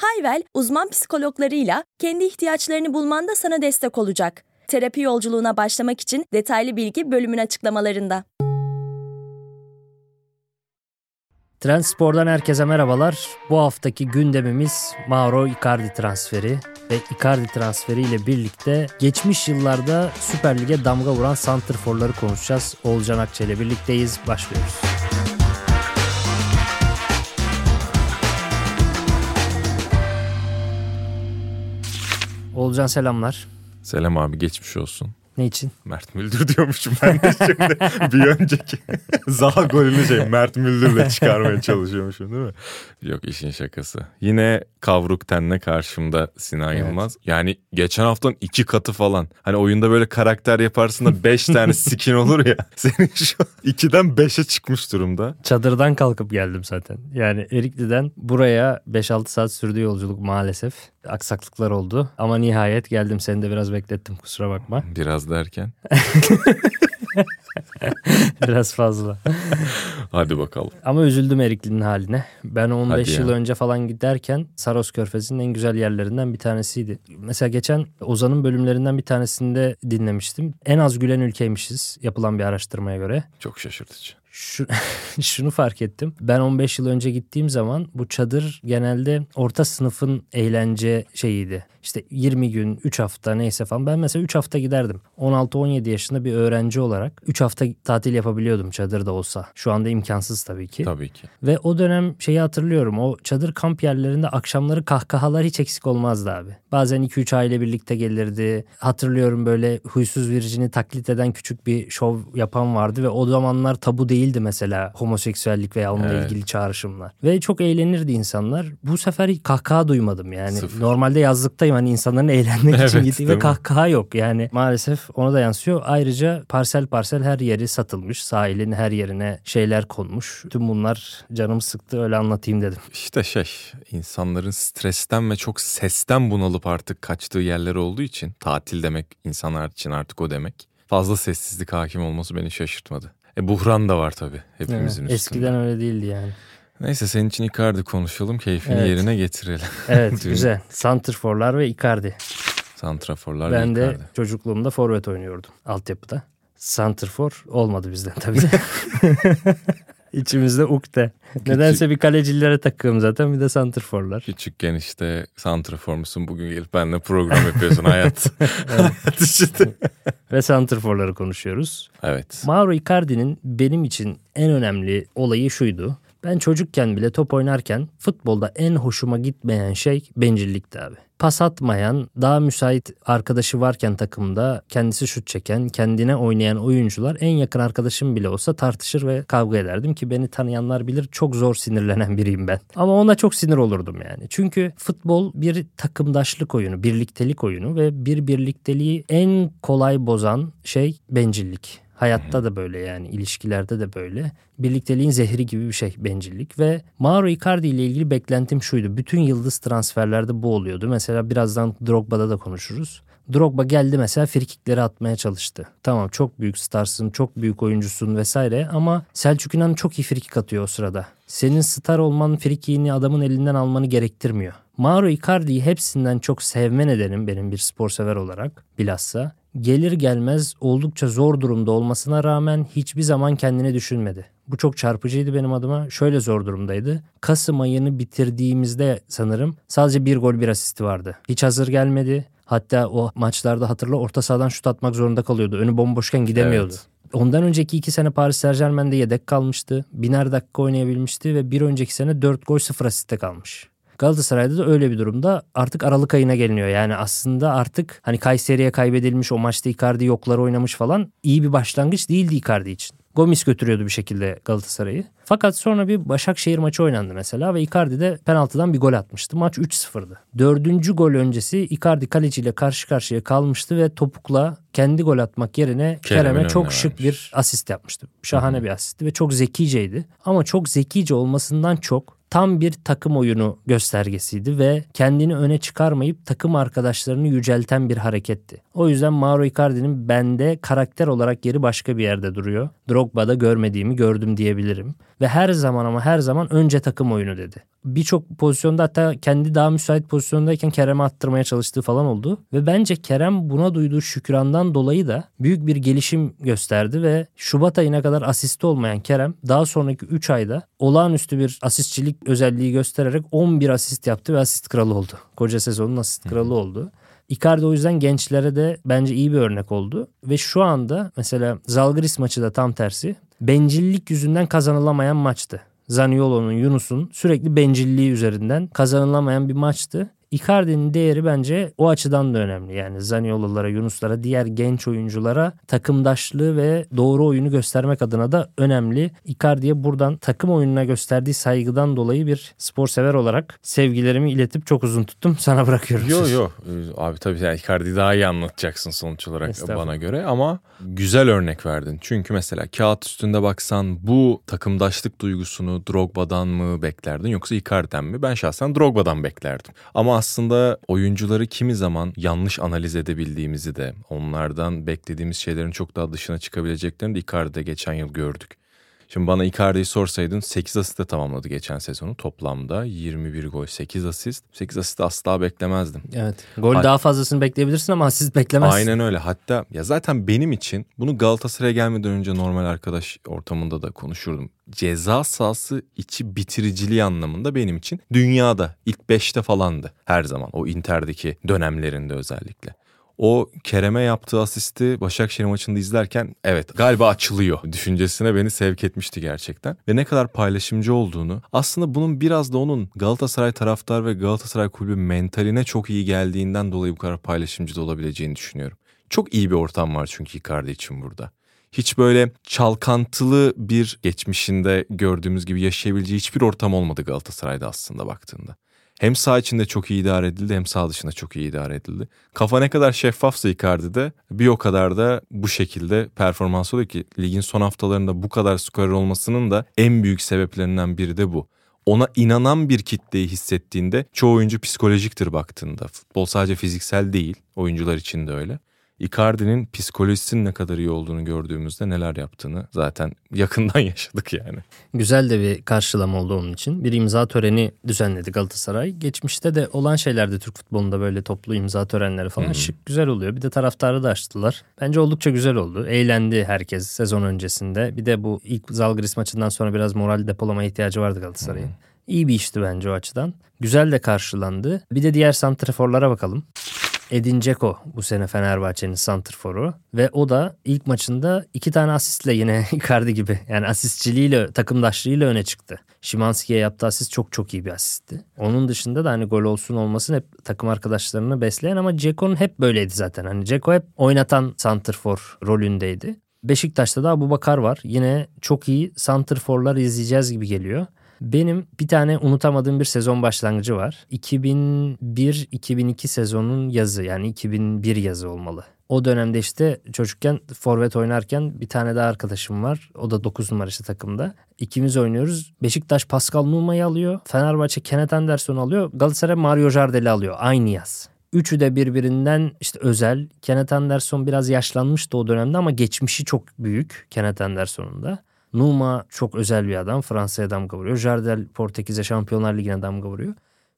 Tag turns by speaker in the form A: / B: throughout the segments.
A: Hayvel, uzman psikologlarıyla kendi ihtiyaçlarını bulmanda sana destek olacak. Terapi yolculuğuna başlamak için detaylı bilgi bölümün açıklamalarında.
B: Trendspor'dan herkese merhabalar. Bu haftaki gündemimiz Mauro Icardi transferi ve Icardi transferi ile birlikte geçmiş yıllarda Süper Lig'e damga vuran santrforları konuşacağız. Oğulcan Akçe ile birlikteyiz. Başlıyoruz. Oğulcan selamlar.
C: Selam abi geçmiş olsun.
B: Ne için?
C: Mert Müldür diyormuşum ben de şimdi. bir önceki Zaha golünü şey Mert Müldür'le çıkarmaya çalışıyormuşum değil mi? Yok işin şakası. Yine kavruk tenle karşımda Sinan evet. Yılmaz. Yani geçen haftanın iki katı falan. Hani oyunda böyle karakter yaparsın da beş tane skin olur ya. Senin şu ikiden beşe çıkmış durumda.
B: Çadırdan kalkıp geldim zaten. Yani Erikli'den buraya 5-6 saat sürdü yolculuk maalesef. Aksaklıklar oldu. Ama nihayet geldim. Seni de biraz beklettim kusura bakma.
C: Biraz derken?
B: Biraz fazla.
C: Hadi bakalım.
B: Ama üzüldüm Erikli'nin haline. Ben 15 yıl önce falan giderken Saros Körfezi'nin en güzel yerlerinden bir tanesiydi. Mesela geçen Ozan'ın bölümlerinden bir tanesinde dinlemiştim. En az gülen ülkeymişiz yapılan bir araştırmaya göre.
C: Çok şaşırtıcı
B: şu, şunu fark ettim. Ben 15 yıl önce gittiğim zaman bu çadır genelde orta sınıfın eğlence şeyiydi. İşte 20 gün, 3 hafta neyse falan. Ben mesela 3 hafta giderdim. 16-17 yaşında bir öğrenci olarak 3 hafta tatil yapabiliyordum çadırda olsa. Şu anda imkansız tabii ki.
C: Tabii ki.
B: Ve o dönem şeyi hatırlıyorum. O çadır kamp yerlerinde akşamları kahkahalar hiç eksik olmazdı abi. Bazen 2-3 aile birlikte gelirdi. Hatırlıyorum böyle huysuz virjini taklit eden küçük bir şov yapan vardı ve o zamanlar tabu değildi mesela homoseksüellik veya onunla evet. ilgili çağrışımlar. Ve çok eğlenirdi insanlar. Bu sefer kahkaha duymadım yani. Sıfır. Normalde yazlıkta farkındayım hani insanların eğlenmek evet, için gittiği ve kahkaha yok. Yani maalesef ona da yansıyor. Ayrıca parsel parsel her yeri satılmış. Sahilin her yerine şeyler konmuş. Tüm bunlar canımı sıktı öyle anlatayım dedim.
C: İşte şey insanların stresten ve çok sesten bunalıp artık kaçtığı yerler olduğu için tatil demek insanlar için artık o demek. Fazla sessizlik hakim olması beni şaşırtmadı. E buhran da var tabii hepimizin evet, üstünde.
B: Eskiden öyle değildi yani.
C: Neyse senin için Icardi konuşalım. Keyfini evet. yerine getirelim.
B: Evet güzel. Santrforlar ve Icardi.
C: Santraforlar
B: ben
C: ve
B: Icardi. Ben de çocukluğumda forvet oynuyordum altyapıda. Santrfor olmadı bizden tabii. İçimizde ukde. Küçük, Nedense bir kalecilere takığım zaten bir de santrforlar.
C: Küçükken işte santrfor musun bugün gelip benimle program yapıyorsun hayat.
B: Ve santrforları konuşuyoruz.
C: Evet.
B: Mauro Icardi'nin benim için en önemli olayı şuydu. Ben çocukken bile top oynarken futbolda en hoşuma gitmeyen şey bencillikti abi. Pas atmayan, daha müsait arkadaşı varken takımda kendisi şut çeken, kendine oynayan oyuncular en yakın arkadaşım bile olsa tartışır ve kavga ederdim ki beni tanıyanlar bilir çok zor sinirlenen biriyim ben. Ama ona çok sinir olurdum yani. Çünkü futbol bir takımdaşlık oyunu, birliktelik oyunu ve bir birlikteliği en kolay bozan şey bencillik. Hayatta da böyle yani ilişkilerde de böyle. Birlikteliğin zehri gibi bir şey bencillik ve Mauro Icardi ile ilgili beklentim şuydu. Bütün yıldız transferlerde bu oluyordu. Mesela birazdan Drogba'da da konuşuruz. Drogba geldi mesela frikikleri atmaya çalıştı. Tamam çok büyük starsın, çok büyük oyuncusun vesaire ama Selçuk İnan çok iyi frikik atıyor o sırada. Senin star olman frikiğini adamın elinden almanı gerektirmiyor. Mauro Icardi'yi hepsinden çok sevme nedenim benim bir spor sever olarak bilhassa gelir gelmez oldukça zor durumda olmasına rağmen hiçbir zaman kendini düşünmedi. Bu çok çarpıcıydı benim adıma. Şöyle zor durumdaydı. Kasım ayını bitirdiğimizde sanırım sadece bir gol bir asisti vardı. Hiç hazır gelmedi. Hatta o maçlarda hatırla orta sahadan şut atmak zorunda kalıyordu. Önü bomboşken gidemiyordu. Evet. Ondan önceki iki sene Paris Saint Germain'de yedek kalmıştı. Biner dakika oynayabilmişti ve bir önceki sene 4 gol 0 asiste kalmış. Galatasaray'da da öyle bir durumda artık Aralık ayına geliniyor. Yani aslında artık hani Kayseri'ye kaybedilmiş o maçta Icardi yokları oynamış falan iyi bir başlangıç değildi Icardi için. Gomis götürüyordu bir şekilde Galatasaray'ı. Fakat sonra bir Başakşehir maçı oynandı mesela ve Icardi de penaltıdan bir gol atmıştı. Maç 3-0'dı. Dördüncü gol öncesi Icardi kaleciyle karşı karşıya kalmıştı ve topukla kendi gol atmak yerine Kerem'e çok
C: önüne
B: şık
C: vermiş.
B: bir asist yapmıştı. Şahane bir asistti ve çok zekiceydi. Ama çok zekice olmasından çok tam bir takım oyunu göstergesiydi ve kendini öne çıkarmayıp takım arkadaşlarını yücelten bir hareketti. O yüzden Mauro Icardi'nin bende karakter olarak yeri başka bir yerde duruyor. Drogba'da görmediğimi gördüm diyebilirim. Ve her zaman ama her zaman önce takım oyunu dedi. Birçok pozisyonda hatta kendi daha müsait pozisyondayken Kerem'e attırmaya çalıştığı falan oldu. Ve bence Kerem buna duyduğu şükrandan dolayı da büyük bir gelişim gösterdi ve Şubat ayına kadar asisti olmayan Kerem daha sonraki 3 ayda olağanüstü bir asistçilik özelliği göstererek 11 asist yaptı ve asist kralı oldu. Koca sezonun asist kralı oldu. Icardi o yüzden gençlere de bence iyi bir örnek oldu. Ve şu anda mesela Zalgiris maçı da tam tersi. Bencillik yüzünden kazanılamayan maçtı. Zaniolo'nun, Yunus'un sürekli bencilliği üzerinden kazanılamayan bir maçtı. Icardi'nin değeri bence o açıdan da önemli. Yani Zaniolo'lara, Yunus'lara, diğer genç oyunculara takımdaşlığı ve doğru oyunu göstermek adına da önemli. Icardi'ye buradan takım oyununa gösterdiği saygıdan dolayı bir spor sever olarak sevgilerimi iletip çok uzun tuttum. Sana bırakıyorum.
C: Yo
B: sözü.
C: yo Ee, abi tabii yani Icardi'yi daha iyi anlatacaksın sonuç olarak bana göre ama güzel örnek verdin. Çünkü mesela kağıt üstünde baksan bu takımdaşlık duygusunu Drogba'dan mı beklerdin yoksa Icardi'den mi? Ben şahsen Drogba'dan beklerdim. Ama aslında oyuncuları kimi zaman yanlış analiz edebildiğimizi de onlardan beklediğimiz şeylerin çok daha dışına çıkabileceklerini de Icardi'de geçen yıl gördük. Şimdi bana Icardi'yi sorsaydın 8 asiste tamamladı geçen sezonu toplamda. 21 gol 8 asist. 8 asist asla beklemezdim.
B: Evet. Gol
C: Hay-
B: daha fazlasını bekleyebilirsin ama asist beklemezsin.
C: Aynen öyle. Hatta ya zaten benim için bunu Galatasaray'a gelmeden önce normal arkadaş ortamında da konuşurdum. Ceza sahası içi bitiriciliği anlamında benim için dünyada ilk 5'te falandı her zaman. O Inter'deki dönemlerinde özellikle. O Kerem'e yaptığı asisti Başakşehir maçında izlerken evet galiba açılıyor düşüncesine beni sevk etmişti gerçekten. Ve ne kadar paylaşımcı olduğunu aslında bunun biraz da onun Galatasaray taraftar ve Galatasaray kulübü mentaline çok iyi geldiğinden dolayı bu kadar paylaşımcı da olabileceğini düşünüyorum. Çok iyi bir ortam var çünkü Icardi için burada. Hiç böyle çalkantılı bir geçmişinde gördüğümüz gibi yaşayabileceği hiçbir ortam olmadı Galatasaray'da aslında baktığında. Hem sağ içinde çok iyi idare edildi hem sağ dışında çok iyi idare edildi. Kafa ne kadar şeffafsa Icardi'de bir o kadar da bu şekilde performans oluyor ki ligin son haftalarında bu kadar skorer olmasının da en büyük sebeplerinden biri de bu. Ona inanan bir kitleyi hissettiğinde çoğu oyuncu psikolojiktir baktığında. Futbol sadece fiziksel değil, oyuncular için de öyle. Icardi'nin psikolojisinin ne kadar iyi olduğunu gördüğümüzde neler yaptığını zaten yakından yaşadık yani.
B: Güzel de bir karşılama oldu onun için. Bir imza töreni düzenledi Galatasaray. Geçmişte de olan şeylerde Türk futbolunda böyle toplu imza törenleri falan şık güzel oluyor. Bir de taraftarı da açtılar. Bence oldukça güzel oldu. Eğlendi herkes sezon öncesinde. Bir de bu ilk Zalgiris maçından sonra biraz moral depolama ihtiyacı vardı Galatasaray'ın. İyi bir işti bence o açıdan. Güzel de karşılandı. Bir de diğer santraforlara bakalım. Edin Dzeko bu sene Fenerbahçe'nin santrforu ve o da ilk maçında iki tane asistle yine Icardi gibi yani asistçiliğiyle takımdaşlığıyla öne çıktı. Şimanski'ye yaptığı asist çok çok iyi bir asistti. Onun dışında da hani gol olsun olmasın hep takım arkadaşlarını besleyen ama Dzeko'nun hep böyleydi zaten. Hani Dzeko hep oynatan santrfor rolündeydi. Beşiktaş'ta da Abu Bakar var. Yine çok iyi santrforlar izleyeceğiz gibi geliyor. Benim bir tane unutamadığım bir sezon başlangıcı var. 2001-2002 sezonun yazı yani 2001 yazı olmalı. O dönemde işte çocukken forvet oynarken bir tane daha arkadaşım var. O da 9 numara işte takımda. İkimiz oynuyoruz. Beşiktaş Pascal Numa'yı alıyor. Fenerbahçe Kenneth Anderson alıyor. Galatasaray Mario Jardel'i alıyor. Aynı yaz. Üçü de birbirinden işte özel. Kenneth Anderson biraz yaşlanmıştı o dönemde ama geçmişi çok büyük Kenneth Anderson'un da. Numa çok özel bir adam. Fransa'ya damga vuruyor. Jardel Portekiz'e Şampiyonlar Ligi'ne damga vuruyor.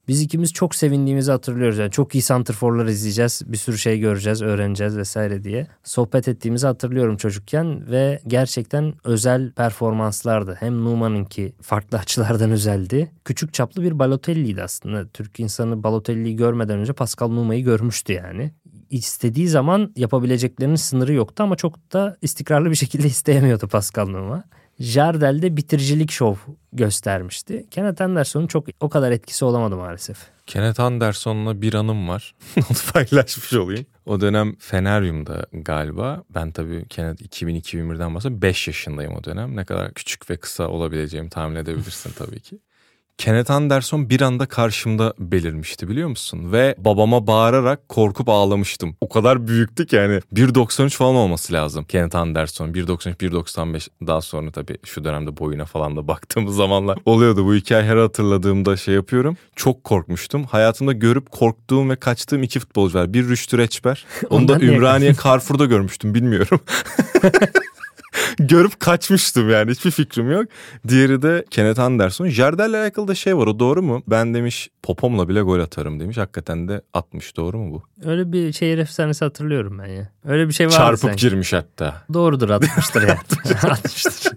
B: Biz ikimiz çok sevindiğimizi hatırlıyoruz. Yani çok iyi santrforlar izleyeceğiz. Bir sürü şey göreceğiz, öğreneceğiz vesaire diye. Sohbet ettiğimizi hatırlıyorum çocukken ve gerçekten özel performanslardı. Hem Numa'nınki farklı açılardan özeldi. Küçük çaplı bir Balotelli'ydi aslında. Türk insanı Balotelli'yi görmeden önce Pascal Numa'yı görmüştü yani istediği zaman yapabileceklerinin sınırı yoktu ama çok da istikrarlı bir şekilde isteyemiyordu Pascal Numa. Jardel'de bitiricilik şov göstermişti. Kenneth Anderson'un çok o kadar etkisi olamadı maalesef.
C: Kenneth Anderson'la bir anım var. Onu paylaşmış olayım. O dönem Feneryum'da galiba. Ben tabii Kenneth 2000-2001'den bahsediyorum. 5 yaşındayım o dönem. Ne kadar küçük ve kısa olabileceğimi tahmin edebilirsin tabii ki. Kenneth Anderson bir anda karşımda belirmişti biliyor musun? Ve babama bağırarak korkup ağlamıştım. O kadar büyüktü ki yani 1.93 falan olması lazım Kenneth Anderson. 1.93, 1.95 daha sonra tabii şu dönemde boyuna falan da baktığımız zamanlar oluyordu. Bu hikaye her hatırladığımda şey yapıyorum. Çok korkmuştum. Hayatımda görüp korktuğum ve kaçtığım iki futbolcu var. Bir Rüştü Reçber. Onu da Ümraniye Carrefour'da görmüştüm bilmiyorum. Görüp kaçmıştım yani hiçbir fikrim yok. Diğeri de Kenneth Anderson. Jardel'le alakalı da şey var o doğru mu? Ben demiş popomla bile gol atarım demiş. Hakikaten de atmış doğru mu bu?
B: Öyle bir şehir efsanesi hatırlıyorum ben ya. Öyle bir şey var
C: Çarpıp
B: sanki.
C: girmiş hatta.
B: Doğrudur atmıştır ya. atmıştır.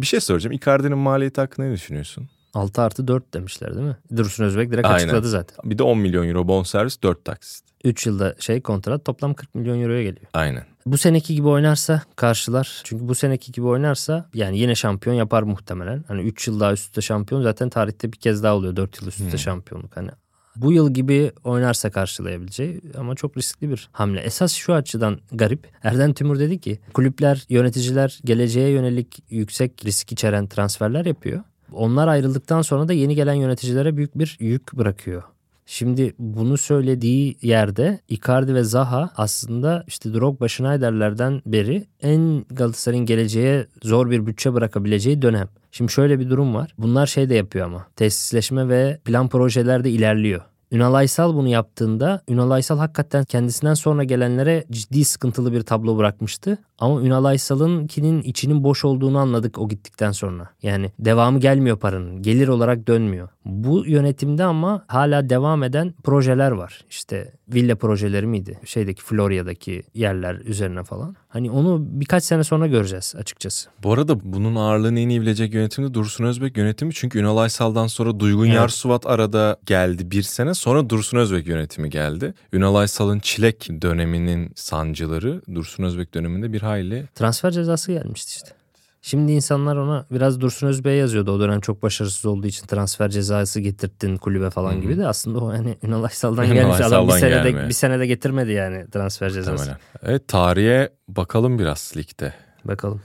C: Bir şey soracağım. Icardi'nin maliyeti hakkında ne düşünüyorsun?
B: 6 artı 4 demişler değil mi? Dursun Özbek direkt
C: Aynen.
B: açıkladı zaten.
C: Bir de 10 milyon euro bonservis 4 taksit.
B: 3 yılda şey kontrat toplam 40 milyon euroya geliyor.
C: Aynen.
B: Bu seneki gibi oynarsa karşılar. Çünkü bu seneki gibi oynarsa yani yine şampiyon yapar muhtemelen. Hani 3 yıl daha üst üste şampiyon zaten tarihte bir kez daha oluyor 4 yıl üst üste
C: Hmm.
B: şampiyonluk. Hani bu yıl gibi oynarsa karşılayabileceği ama çok riskli bir hamle. Esas şu açıdan garip. Erden Tümür dedi ki kulüpler, yöneticiler geleceğe yönelik yüksek risk içeren transferler yapıyor. Onlar ayrıldıktan sonra da yeni gelen yöneticilere büyük bir yük bırakıyor. Şimdi bunu söylediği yerde Icardi ve Zaha aslında işte Drogba Schneider'lerden beri en Galatasaray'ın geleceğe zor bir bütçe bırakabileceği dönem. Şimdi şöyle bir durum var. Bunlar şey de yapıyor ama. Tesisleşme ve plan projelerde ilerliyor. Ünal Aysal bunu yaptığında Ünal Aysal hakikaten kendisinden sonra gelenlere ciddi sıkıntılı bir tablo bırakmıştı. Ama Ünal Aysal'ınkinin içinin boş olduğunu anladık o gittikten sonra. Yani devamı gelmiyor paranın. Gelir olarak dönmüyor. Bu yönetimde ama hala devam eden projeler var. İşte villa projeleri miydi? Şeydeki Florya'daki yerler üzerine falan. Hani onu birkaç sene sonra göreceğiz açıkçası.
C: Bu arada bunun ağırlığını en iyi bilecek yönetim de Dursun Özbek yönetimi. Çünkü Ünal Aysal'dan sonra Duygun
B: Evet.
C: Yarsuvat arada geldi bir sene. Sonra Dursun Özbek yönetimi geldi. Ünal Aysal'ın çilek döneminin sancıları Dursun Özbek döneminde bir hayli
B: Transfer cezası gelmişti işte. Şimdi insanlar ona biraz Dursun Özbek'e yazıyordu. O dönem çok başarısız olduğu için transfer cezası getirttin kulübe falan
C: hı.
B: gibi de aslında o hani Ünal Aysal'dan gelmiş adam bir senede bir senede getirmedi yani transfer cezası.
C: muhtemelen. Evet tarihe bakalım biraz ligde.
B: Bakalım.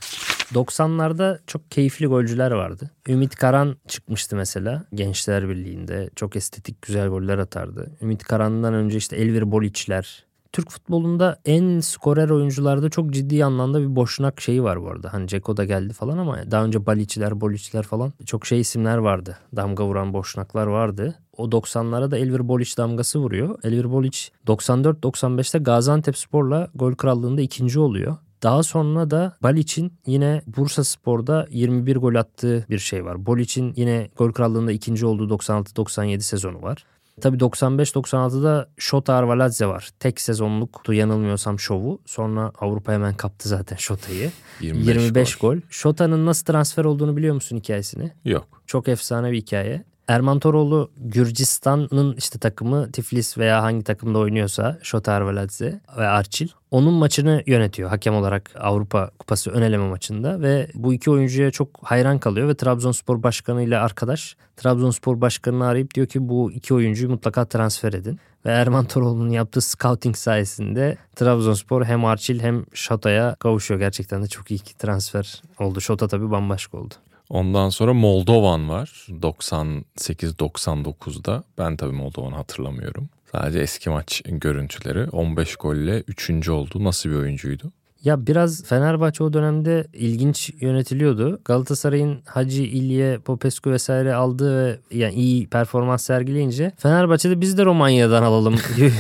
B: 90'larda çok keyifli golcüler vardı. Ümit Karan çıkmıştı mesela Gençler Birliği'nde. Çok estetik güzel goller atardı. Ümit Karan'dan önce işte Elvir Boliçler. Türk futbolunda en skorer oyuncularda çok ciddi anlamda bir boşnak şeyi var bu arada. Hani Ceko da geldi falan ama daha önce Baliçler, Boliçler falan çok şey isimler vardı. Damga vuran boşnaklar vardı. O 90'lara da Elvir Boliç damgası vuruyor. Elvir Boliç 94-95'te Gaziantep Spor'la gol krallığında ikinci oluyor. Daha sonra da Balic'in yine Bursa Spor'da 21 gol attığı bir şey var. Bolic'in yine gol krallığında ikinci olduğu 96-97 sezonu var. Tabii 95-96'da Şota Arvaladze var. Tek sezonluktu yanılmıyorsam şovu. Sonra Avrupa hemen kaptı zaten Şota'yı.
C: 25,
B: 25 gol. Şota'nın nasıl transfer olduğunu biliyor musun hikayesini?
C: Yok.
B: Çok efsane bir hikaye. Erman Toroğlu Gürcistan'ın işte takımı Tiflis veya hangi takımda oynuyorsa Şota Arveladze ve Arçil. Onun maçını yönetiyor hakem olarak Avrupa Kupası ön eleme maçında ve bu iki oyuncuya çok hayran kalıyor ve Trabzonspor Başkanı ile arkadaş Trabzonspor Başkanı'nı arayıp diyor ki bu iki oyuncuyu mutlaka transfer edin. Ve Erman Toroğlu'nun yaptığı scouting sayesinde Trabzonspor hem Arçil hem Şota'ya kavuşuyor. Gerçekten de çok iyi transfer oldu. Şota tabii bambaşka oldu.
C: Ondan sonra Moldovan var 98-99'da. Ben tabii Moldovan'ı hatırlamıyorum. Sadece eski maç görüntüleri 15 golle 3. oldu. Nasıl bir oyuncuydu?
B: Ya biraz Fenerbahçe o dönemde ilginç yönetiliyordu. Galatasaray'ın Hacı, İlye, Popescu vesaire aldığı ve yani iyi performans sergileyince Fenerbahçe'de biz de Romanya'dan alalım diyordum.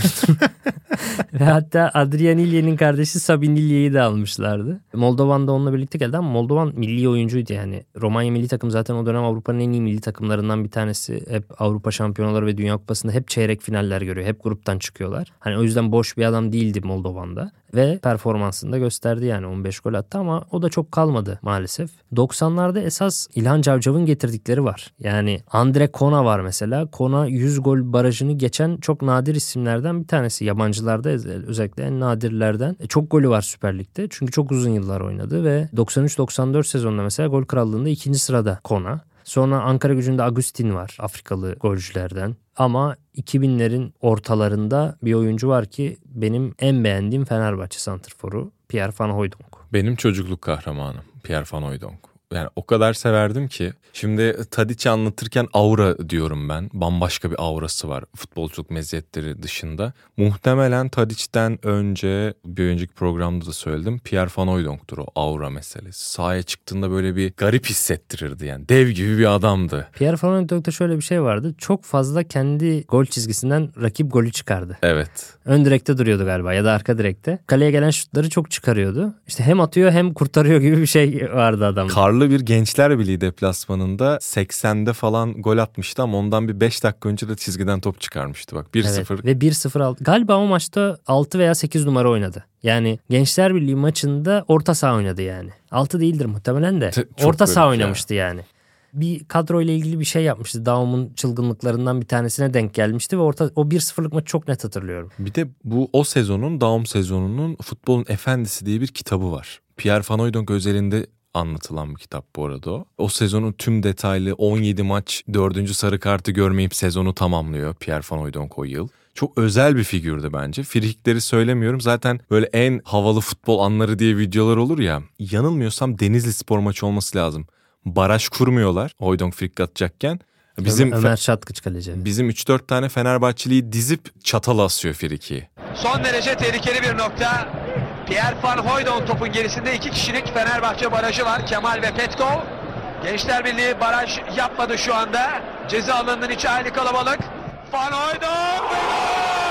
B: ve hatta Adrian İlye'nin kardeşi Sabin İlye'yi de almışlardı. Moldovan da onunla birlikte geldi ama Moldovan milli oyuncuydu yani. Romanya milli takım zaten o dönem Avrupa'nın en iyi milli takımlarından bir tanesi. Hep Avrupa şampiyonaları ve Dünya Kupası'nda hep çeyrek finaller görüyor. Hep gruptan çıkıyorlar. Hani o yüzden boş bir adam değildi Moldovan'da. Ve performansında gösterdi yani 15 gol attı ama o da çok kalmadı maalesef. 90'larda esas İlhan Cavcav'ın getirdikleri var. Yani Andre Kona var mesela. Kona 100 gol barajını geçen çok nadir isimlerden bir tanesi. Yabancılarda özellikle en nadirlerden. E, çok golü var Süper Lig'de. Çünkü çok uzun yıllar oynadı ve 93-94 sezonunda mesela gol krallığında ikinci sırada Kona. Sonra Ankara gücünde Agustin var Afrikalı golcülerden. Ama 2000'lerin ortalarında bir oyuncu var ki benim en beğendiğim Fenerbahçe santrforu Pierre Van Hooijdonk.
C: Benim çocukluk kahramanım Pierre Van Hooijdonk yani o kadar severdim ki. Şimdi Tadiç'i anlatırken aura diyorum ben. Bambaşka bir aurası var futbolculuk meziyetleri dışında. Muhtemelen Tadiç'ten önce bir önceki programda da söyledim. Pierre Van Hooijdonk'tur o aura meselesi. Sahaya çıktığında böyle bir garip hissettirirdi yani. Dev gibi bir adamdı.
B: Pierre Van Hooijdonk'ta şöyle bir şey vardı. Çok fazla kendi gol çizgisinden rakip golü çıkardı.
C: Evet.
B: Ön direkte duruyordu galiba ya da arka direkte. Kaleye gelen şutları çok çıkarıyordu. İşte hem atıyor hem kurtarıyor gibi bir şey vardı adamda.
C: Karlı karlı bir Gençler Birliği deplasmanında 80'de falan gol atmıştı ama ondan bir 5 dakika önce de çizgiden top çıkarmıştı bak 1-0.
B: Evet, ve 1-0 aldı. Galiba o maçta 6 veya 8 numara oynadı. Yani Gençler Birliği maçında orta saha oynadı yani. 6 değildir muhtemelen de. Çok orta saha oynamıştı ya. yani bir kadro ile ilgili bir şey yapmıştı. Daum'un çılgınlıklarından bir tanesine denk gelmişti ve orta o 1-0'lık maçı çok net hatırlıyorum.
C: Bir de bu o sezonun Daum sezonunun Futbolun Efendisi diye bir kitabı var. Pierre Van Hooijdonk özelinde anlatılan bir kitap bu arada o. O sezonun tüm detaylı 17 maç 4. sarı kartı görmeyip sezonu tamamlıyor Pierre Van yıl. Çok özel bir figürdü bence. Frikikleri söylemiyorum. Zaten böyle en havalı futbol anları diye videolar olur ya. Yanılmıyorsam Denizli spor maçı olması lazım. Baraj kurmuyorlar Hoydonk frikik atacakken.
B: Bizim Ömer Çatkıç kaleci.
C: Bizim 3-4 tane Fenerbahçeliyi dizip çatal asıyor friki.
D: Son derece tehlikeli bir nokta. Pierre Van Hooydonk topun gerisinde iki kişilik Fenerbahçe barajı var. Kemal ve Petkov. Gençler Birliği baraj yapmadı şu anda. Ceza alanının içi hayli kalabalık. Van Hooydonk ve gol!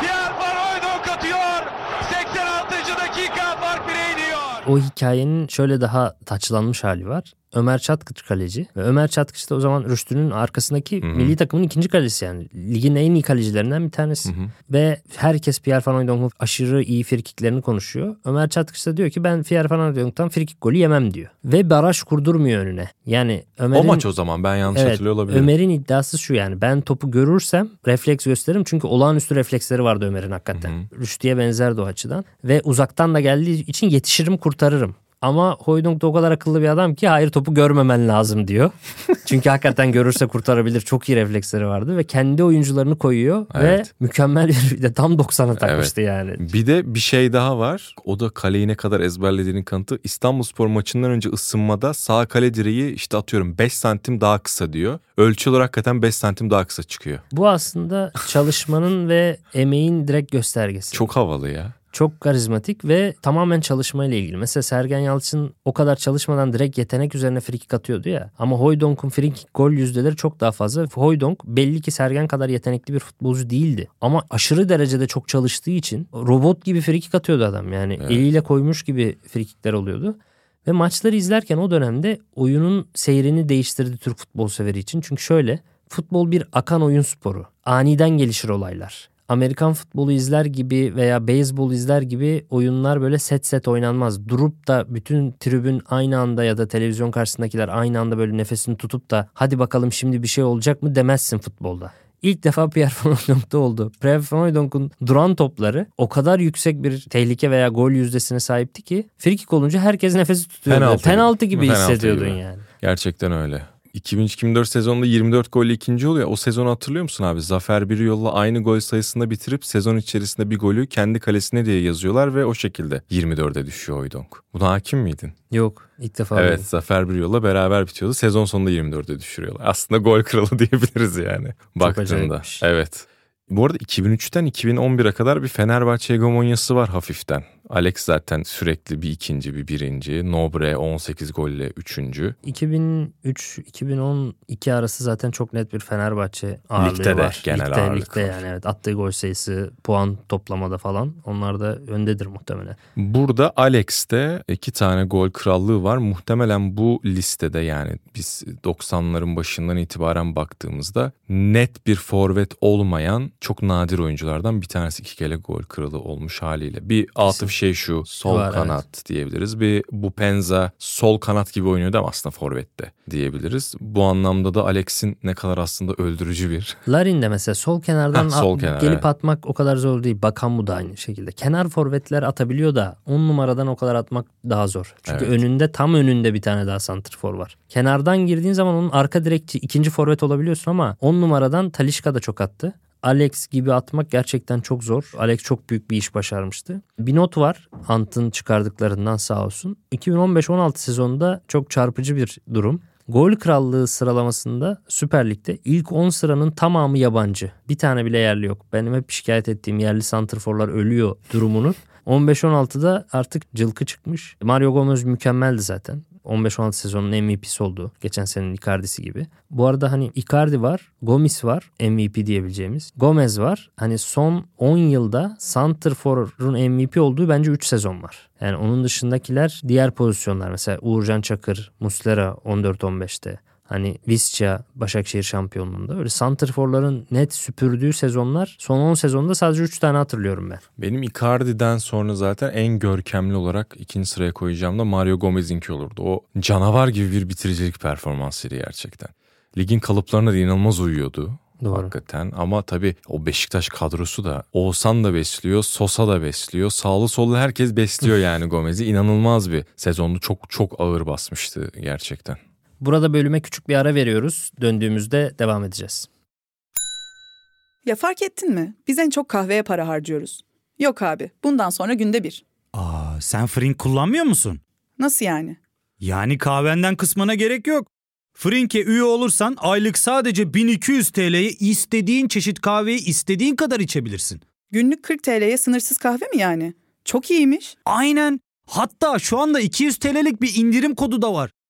D: Pierre Van Hooydonk atıyor. 86. dakika fark 1'e iniyor.
B: O hikayenin şöyle daha taçlanmış hali var. Ömer Çatkıç kaleci. Ve Ömer Çatkıç da o zaman Rüştü'nün arkasındaki Hı-hı. milli takımın ikinci kalecisi yani. Ligin en iyi kalecilerinden bir tanesi. Hı-hı. Ve herkes Pierre Van Hooydonk'un aşırı iyi frikiklerini konuşuyor. Ömer Çatkıç da diyor ki ben Pierre Van Hooydonk'tan frikik golü yemem diyor. Ve baraj kurdurmuyor önüne. Yani Ömer'in...
C: O maç o zaman ben yanlış evet, hatırlıyor olabilirim.
B: Ömer'in iddiası şu yani ben topu görürsem refleks gösteririm. Çünkü olağanüstü refleksleri vardı Ömer'in hakikaten. Rüştü'ye benzerdi o açıdan. Ve uzaktan da geldiği için yetişirim kurtarırım. Ama Hoydunk da o kadar akıllı bir adam ki hayır topu görmemen lazım diyor. Çünkü hakikaten görürse kurtarabilir. Çok iyi refleksleri vardı ve kendi oyuncularını koyuyor evet. ve mükemmel bir de tam 90'a takmıştı evet. yani.
C: Bir de bir şey daha var. O da kaleyi ne kadar ezberlediğinin kanıtı. İstanbulspor maçından önce ısınmada sağ kale direği işte atıyorum 5 santim daha kısa diyor. Ölçü olarak hakikaten 5 santim daha kısa çıkıyor.
B: Bu aslında çalışmanın ve emeğin direkt göstergesi.
C: Çok havalı ya
B: çok karizmatik ve tamamen çalışmayla ilgili. Mesela Sergen Yalçın o kadar çalışmadan direkt yetenek üzerine frikik atıyordu ya. Ama Hoydonk'un frikik gol yüzdeleri çok daha fazla. Hoydonk belli ki Sergen kadar yetenekli bir futbolcu değildi. Ama aşırı derecede çok çalıştığı için robot gibi frikik atıyordu adam. Yani evet. eliyle koymuş gibi frikikler oluyordu. Ve maçları izlerken o dönemde oyunun seyrini değiştirdi Türk futbol severi için. Çünkü şöyle futbol bir akan oyun sporu. Aniden gelişir olaylar. Amerikan futbolu izler gibi veya beyzbol izler gibi oyunlar böyle set set oynanmaz. Durup da bütün tribün aynı anda ya da televizyon karşısındakiler aynı anda böyle nefesini tutup da hadi bakalım şimdi bir şey olacak mı demezsin futbolda. İlk defa Pierre Van oldu. Pierre Van Hooydonk'un duran topları o kadar yüksek bir tehlike veya gol yüzdesine sahipti ki frikik olunca herkes nefesi tutuyordu. Penaltı, Penaltı gibi, gibi hissediyordun gibi. yani.
C: Gerçekten öyle. 2003-2004 sezonunda 24 golle ikinci oluyor. O sezonu hatırlıyor musun abi? Zafer bir yolla aynı gol sayısında bitirip sezon içerisinde bir golü kendi kalesine diye yazıyorlar ve o şekilde 24'e düşüyor Oydonk. Buna hakim miydin?
B: Yok ilk defa.
C: Evet oldu. Zafer bir yolla beraber bitiyordu. Sezon sonunda 24'e düşürüyorlar. Aslında gol kralı diyebiliriz yani Çok baktığında. Acayipmiş. Evet. Bu arada 2003'ten 2011'e kadar bir Fenerbahçe hegemonyası var hafiften. Alex zaten sürekli bir ikinci bir birinci. Nobre 18 golle üçüncü.
B: 2003-2012 arası zaten çok net bir Fenerbahçe ağırlığı
C: Ligde de
B: var.
C: genel
B: ligde,
C: ağırlık
B: ligde
C: var.
B: yani evet. Attığı gol sayısı, puan toplamada falan onlar da öndedir muhtemelen.
C: Burada Alex'te iki tane gol krallığı var. Muhtemelen bu listede yani biz 90'ların başından itibaren baktığımızda net bir forvet olmayan çok nadir oyunculardan bir tanesi iki kere gol kralı olmuş haliyle. Bir atıf şey şu sol
B: Var,
C: kanat diyebiliriz. Bir Bupenza sol kanat gibi oynuyordu ama aslında forvette diyebiliriz. Bu anlamda da Alex'in ne kadar aslında öldürücü bir
B: Larin de mesela sol kenardan
C: Heh, sol
B: at-
C: kenar,
B: gelip
C: evet.
B: atmak o kadar zor değil. Bakan bu da aynı şekilde. Kenar forvetler atabiliyor da 10 numaradan o kadar atmak daha zor. Çünkü
C: Evet.
B: önünde tam önünde bir tane daha santrfor var. Kenardan girdiğin zaman onun arka direkçi ikinci forvet olabiliyorsun ama 10 numaradan Talişka da çok attı. Alex gibi atmak gerçekten çok zor. Alex çok büyük bir iş başarmıştı. Bir not var Ant'ın çıkardıklarından sağ olsun. 2015-16 sezonunda çok çarpıcı bir durum. Gol krallığı sıralamasında Süper Lig'de ilk 10 sıranın tamamı yabancı. Bir tane bile yerli yok. Benim hep şikayet ettiğim yerli santrforlar ölüyor durumunun. 15-16'da artık cılkı çıkmış. Mario Gomez mükemmeldi zaten. 15-16 sezonun MVP'si oldu. Geçen senenin Icardi'si gibi. Bu arada hani Icardi var, Gomis var MVP diyebileceğimiz. Gomez var. Hani son 10 yılda Santrfor'un MVP olduğu bence 3 sezon var. Yani onun dışındakiler diğer pozisyonlar. Mesela Uğurcan Çakır, Muslera 14-15'te. Hani Visca Başakşehir şampiyonluğunda. Öyle santrforların net süpürdüğü sezonlar son 10 sezonda sadece 3 tane hatırlıyorum ben.
C: Benim Icardi'den sonra zaten en görkemli olarak ikinci sıraya koyacağım da Mario Gomez'inki olurdu. O canavar gibi bir bitiricilik performansıydı gerçekten. Ligin kalıplarına da inanılmaz uyuyordu.
B: Doğru.
C: Hakikaten ama tabii o Beşiktaş kadrosu da Oğuzhan da besliyor, Sosa da besliyor. Sağlı sollu herkes besliyor yani Gomez'i. İnanılmaz bir sezondu. Çok çok ağır basmıştı gerçekten.
B: Burada bölüme küçük bir ara veriyoruz. Döndüğümüzde devam edeceğiz.
E: Ya fark ettin mi? Biz en çok kahveye para harcıyoruz. Yok abi, bundan sonra günde bir.
F: Aa, sen Frink kullanmıyor musun?
E: Nasıl yani?
F: Yani kahvenden kısmına gerek yok. Frink'e üye olursan aylık sadece 1200 TL'ye istediğin çeşit kahveyi istediğin kadar içebilirsin.
E: Günlük 40 TL'ye sınırsız kahve mi yani? Çok iyiymiş.
F: Aynen. Hatta şu anda 200 TL'lik bir indirim kodu da var.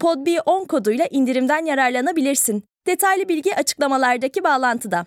A: podb10 koduyla indirimden yararlanabilirsin. Detaylı bilgi açıklamalardaki bağlantıda.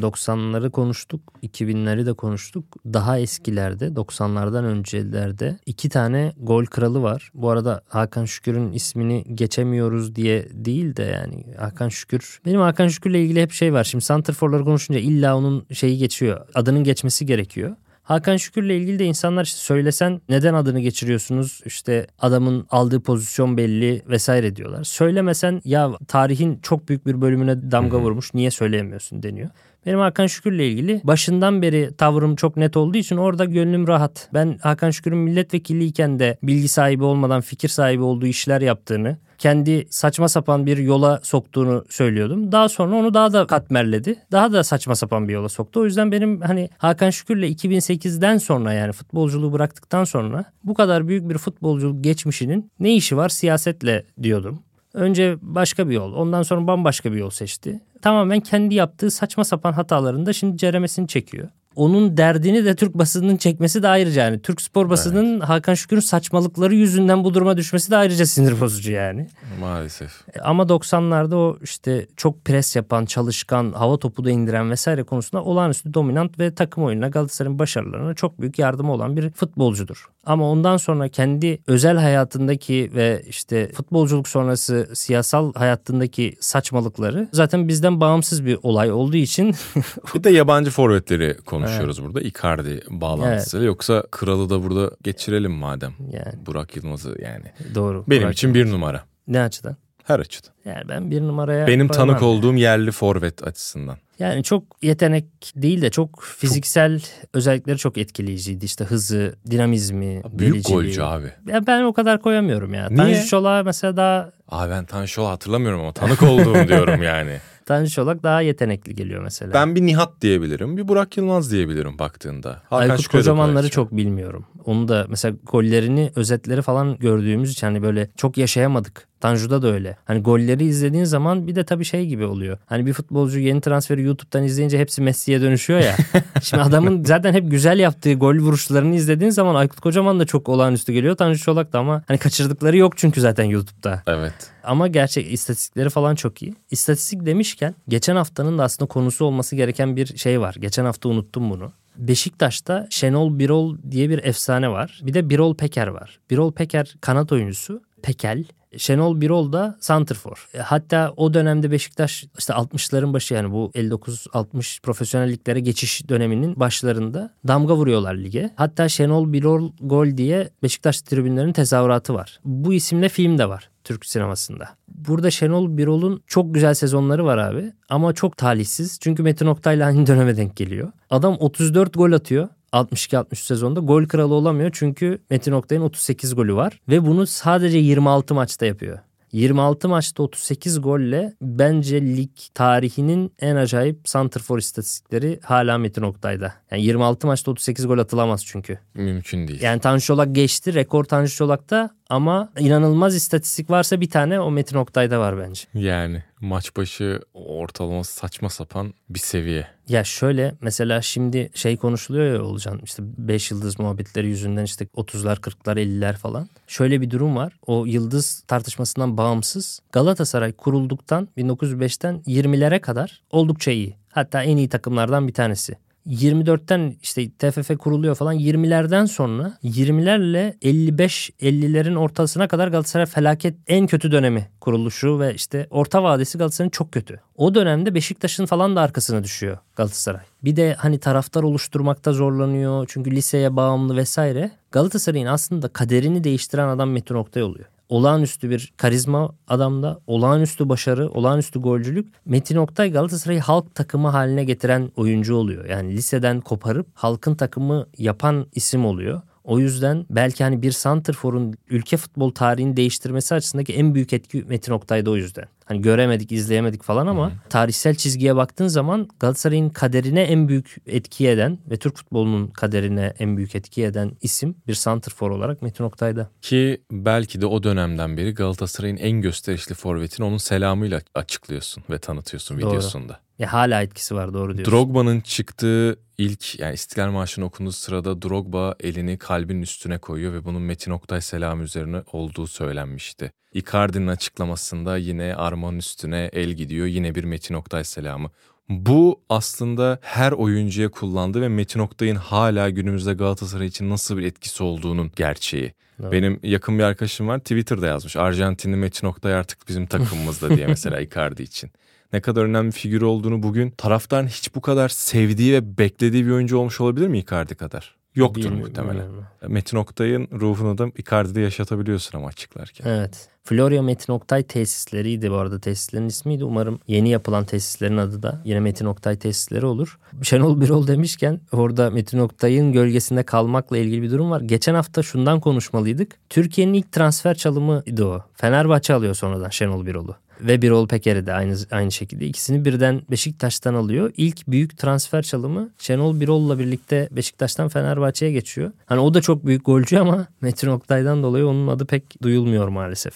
B: 90'ları konuştuk, 2000'leri de konuştuk. Daha eskilerde, 90'lardan öncelerde iki tane gol kralı var. Bu arada Hakan Şükür'ün ismini geçemiyoruz diye değil de yani Hakan Şükür. Benim Hakan Şükür'le ilgili hep şey var. Şimdi santrforları konuşunca illa onun şeyi geçiyor. Adının geçmesi gerekiyor. Hakan Şükür'le ilgili de insanlar işte söylesen neden adını geçiriyorsunuz? İşte adamın aldığı pozisyon belli vesaire diyorlar. Söylemesen ya tarihin çok büyük bir bölümüne damga vurmuş niye söyleyemiyorsun deniyor. Benim Hakan Şükür'le ilgili başından beri tavrım çok net olduğu için orada gönlüm rahat. Ben Hakan Şükür'ün milletvekiliyken de bilgi sahibi olmadan fikir sahibi olduğu işler yaptığını, kendi saçma sapan bir yola soktuğunu söylüyordum. Daha sonra onu daha da katmerledi. Daha da saçma sapan bir yola soktu. O yüzden benim hani Hakan Şükür'le 2008'den sonra yani futbolculuğu bıraktıktan sonra bu kadar büyük bir futbolculuk geçmişinin ne işi var siyasetle diyordum. Önce başka bir yol, ondan sonra bambaşka bir yol seçti. Tamamen kendi yaptığı saçma sapan hatalarında şimdi ceremesini çekiyor. Onun derdini de Türk basınının çekmesi de ayrıca yani. Türk spor basının Hakan Şükür'ün saçmalıkları yüzünden bu duruma düşmesi de ayrıca sinir bozucu yani.
C: Maalesef.
B: Ama 90'larda o işte çok pres yapan, çalışkan, hava topu da indiren vesaire konusunda olağanüstü dominant ve takım oyununa Galatasaray'ın başarılarına çok büyük yardımı olan bir futbolcudur. Ama ondan sonra kendi özel hayatındaki ve işte futbolculuk sonrası siyasal hayatındaki saçmalıkları zaten bizden bağımsız bir olay olduğu için
C: Bir de yabancı forvetleri konuşuyoruz burada. Icardi bağlantısıyla. Yoksa kralı da burada geçirelim madem.
B: yani
C: Burak Yılmaz'ı yani.
B: doğru.
C: Benim
B: Burak
C: için bir numara.
B: Ne açıdan?
C: Her açıdan.
B: Yani ben bir numaraya
C: Benim tanık
B: ya.
C: olduğum yerli forvet açısından.
B: Yani çok yetenek değil de çok fiziksel özellikleri çok etkileyiciydi. İşte hızı, dinamizmi,
C: Büyük
B: deliciliği.
C: golcü abi.
B: Ya ben o kadar koyamıyorum ya.
C: Niye?
B: Tanju Çolak mesela daha
C: Abi ben Tanşol hatırlamıyorum ama tanık olduğum diyorum yani.
B: Tanju Çolak daha yetenekli geliyor mesela.
C: Ben bir Nihat diyebilirim, bir Burak Yılmaz diyebilirim baktığında. Hakan
B: Aykut Kocamanları çok bilmiyorum. Onu da mesela gollerini, özetleri falan gördüğümüz için hani böyle çok yaşayamadık. Tanju'da da öyle. Hani golleri izlediğin zaman bir de tabii şey gibi oluyor. Hani bir futbolcu yeni transferi YouTube'dan izleyince hepsi Messi'ye dönüşüyor ya. Şimdi adamın zaten hep güzel yaptığı gol vuruşlarını izlediğin zaman Aykut Kocaman da çok olağanüstü geliyor. Tanju Çolak da ama hani kaçırdıkları yok çünkü zaten YouTube'da.
C: Evet.
B: Ama gerçek istatistikleri falan çok iyi. İstatistik demişken geçen haftanın da aslında konusu olması gereken bir şey var. Geçen hafta unuttum bunu. Beşiktaş'ta Şenol Birol diye bir efsane var. Bir de Birol Peker var. Birol Peker kanat oyuncusu. Pekel. Şenol Birol da santrfor. E, Hatta o dönemde Beşiktaş işte 60'ların başı yani bu 59-60 profesyonelliklere geçiş döneminin başlarında damga vuruyorlar lige. Hatta Şenol Birol gol diye Beşiktaş tribünlerinin tezahüratı var. Bu isimle film de var. Türk sinemasında. Burada Şenol Birol'un çok güzel sezonları var abi ama çok talihsiz. Çünkü Metin Oktay'la aynı döneme denk geliyor. Adam 34 gol atıyor. 62-63 sezonda gol kralı olamıyor çünkü Metin Oktay'ın 38 golü var ve bunu sadece 26 maçta yapıyor. 26 maçta 38 golle bence lig tarihinin en acayip santrfor istatistikleri hala Metin Oktay'da. Yani 26 maçta 38 gol atılamaz çünkü.
C: Mümkün değil.
B: Yani Tanju Çolak geçti. Rekor Tanju Çolak'ta ama inanılmaz istatistik varsa bir tane o Metin Oktay'da var bence.
C: Yani maç başı ortalaması saçma sapan bir seviye.
B: Ya şöyle mesela şimdi şey konuşuluyor ya Olcan işte 5 yıldız muhabbetleri yüzünden işte 30'lar 40'lar 50'ler falan. Şöyle bir durum var. O yıldız tartışmasından bağımsız Galatasaray kurulduktan 1905'ten 20'lere kadar oldukça iyi. Hatta en iyi takımlardan bir tanesi. 24'ten işte TFF kuruluyor falan 20'lerden sonra 20'lerle 55-50'lerin ortasına kadar Galatasaray felaket en kötü dönemi kuruluşu ve işte orta vadesi Galatasaray'ın çok kötü. O dönemde Beşiktaş'ın falan da arkasına düşüyor Galatasaray. Bir de hani taraftar oluşturmakta zorlanıyor çünkü liseye bağımlı vesaire. Galatasaray'ın aslında kaderini değiştiren adam Metin Oktay oluyor olağanüstü bir karizma adamda, olağanüstü başarı, olağanüstü golcülük. Metin Oktay Galatasaray'ı halk takımı haline getiren oyuncu oluyor. Yani liseden koparıp halkın takımı yapan isim oluyor. O yüzden belki hani bir santrforun ülke futbol tarihini değiştirmesi açısındaki en büyük etki Metin Oktay'da o yüzden. Hani göremedik, izleyemedik falan ama tarihsel çizgiye baktığın zaman Galatasaray'ın kaderine en büyük etki eden ve Türk futbolunun kaderine en büyük etki eden isim bir santrfor olarak Metin Oktay'da.
C: Ki belki de o dönemden beri Galatasaray'ın en gösterişli forvetini onun selamıyla açıklıyorsun ve tanıtıyorsun
B: Doğru.
C: videosunda.
B: Ya hala etkisi var doğru diyorsun.
C: Drogba'nın çıktığı ilk yani İstiklal Marşı'nın okunduğu sırada Drogba elini kalbin üstüne koyuyor ve bunun Metin Oktay selamı üzerine olduğu söylenmişti. Icardi'nin açıklamasında yine armanın üstüne el gidiyor yine bir Metin Oktay selamı. Bu aslında her oyuncuya kullandığı ve Metin Oktay'ın hala günümüzde Galatasaray için nasıl bir etkisi olduğunun gerçeği.
B: Doğru.
C: Benim yakın bir arkadaşım var Twitter'da yazmış. Arjantinli Metin Oktay artık bizim takımımızda diye mesela Icardi için. Ne kadar önemli bir figür olduğunu bugün taraftarın hiç bu kadar sevdiği ve beklediği bir oyuncu olmuş olabilir mi Icardi kadar? Yoktur
B: Bilmiyorum,
C: muhtemelen.
B: bilmiyorum.
C: Metin Oktay'ın ruhunu da Icardi'de yaşatabiliyorsun ama açıklarken.
B: Evet. Florya Metin Oktay tesisleriydi bu arada tesislerin ismiydi. Umarım yeni yapılan tesislerin adı da yine Metin Oktay tesisleri olur. Şenol Birol demişken orada Metin Oktay'ın gölgesinde kalmakla ilgili bir durum var. Geçen hafta şundan konuşmalıydık. Türkiye'nin ilk transfer çalımıydı o. Fenerbahçe alıyor sonradan Şenol Birol'u. Ve Birol Peker'i de aynı aynı şekilde ikisini birden Beşiktaş'tan alıyor. İlk büyük transfer çalımı Şenol Birol'la birlikte Beşiktaş'tan Fenerbahçe'ye geçiyor. Hani o da çok büyük golcü ama Metin Oktay'dan dolayı onun adı pek duyulmuyor maalesef.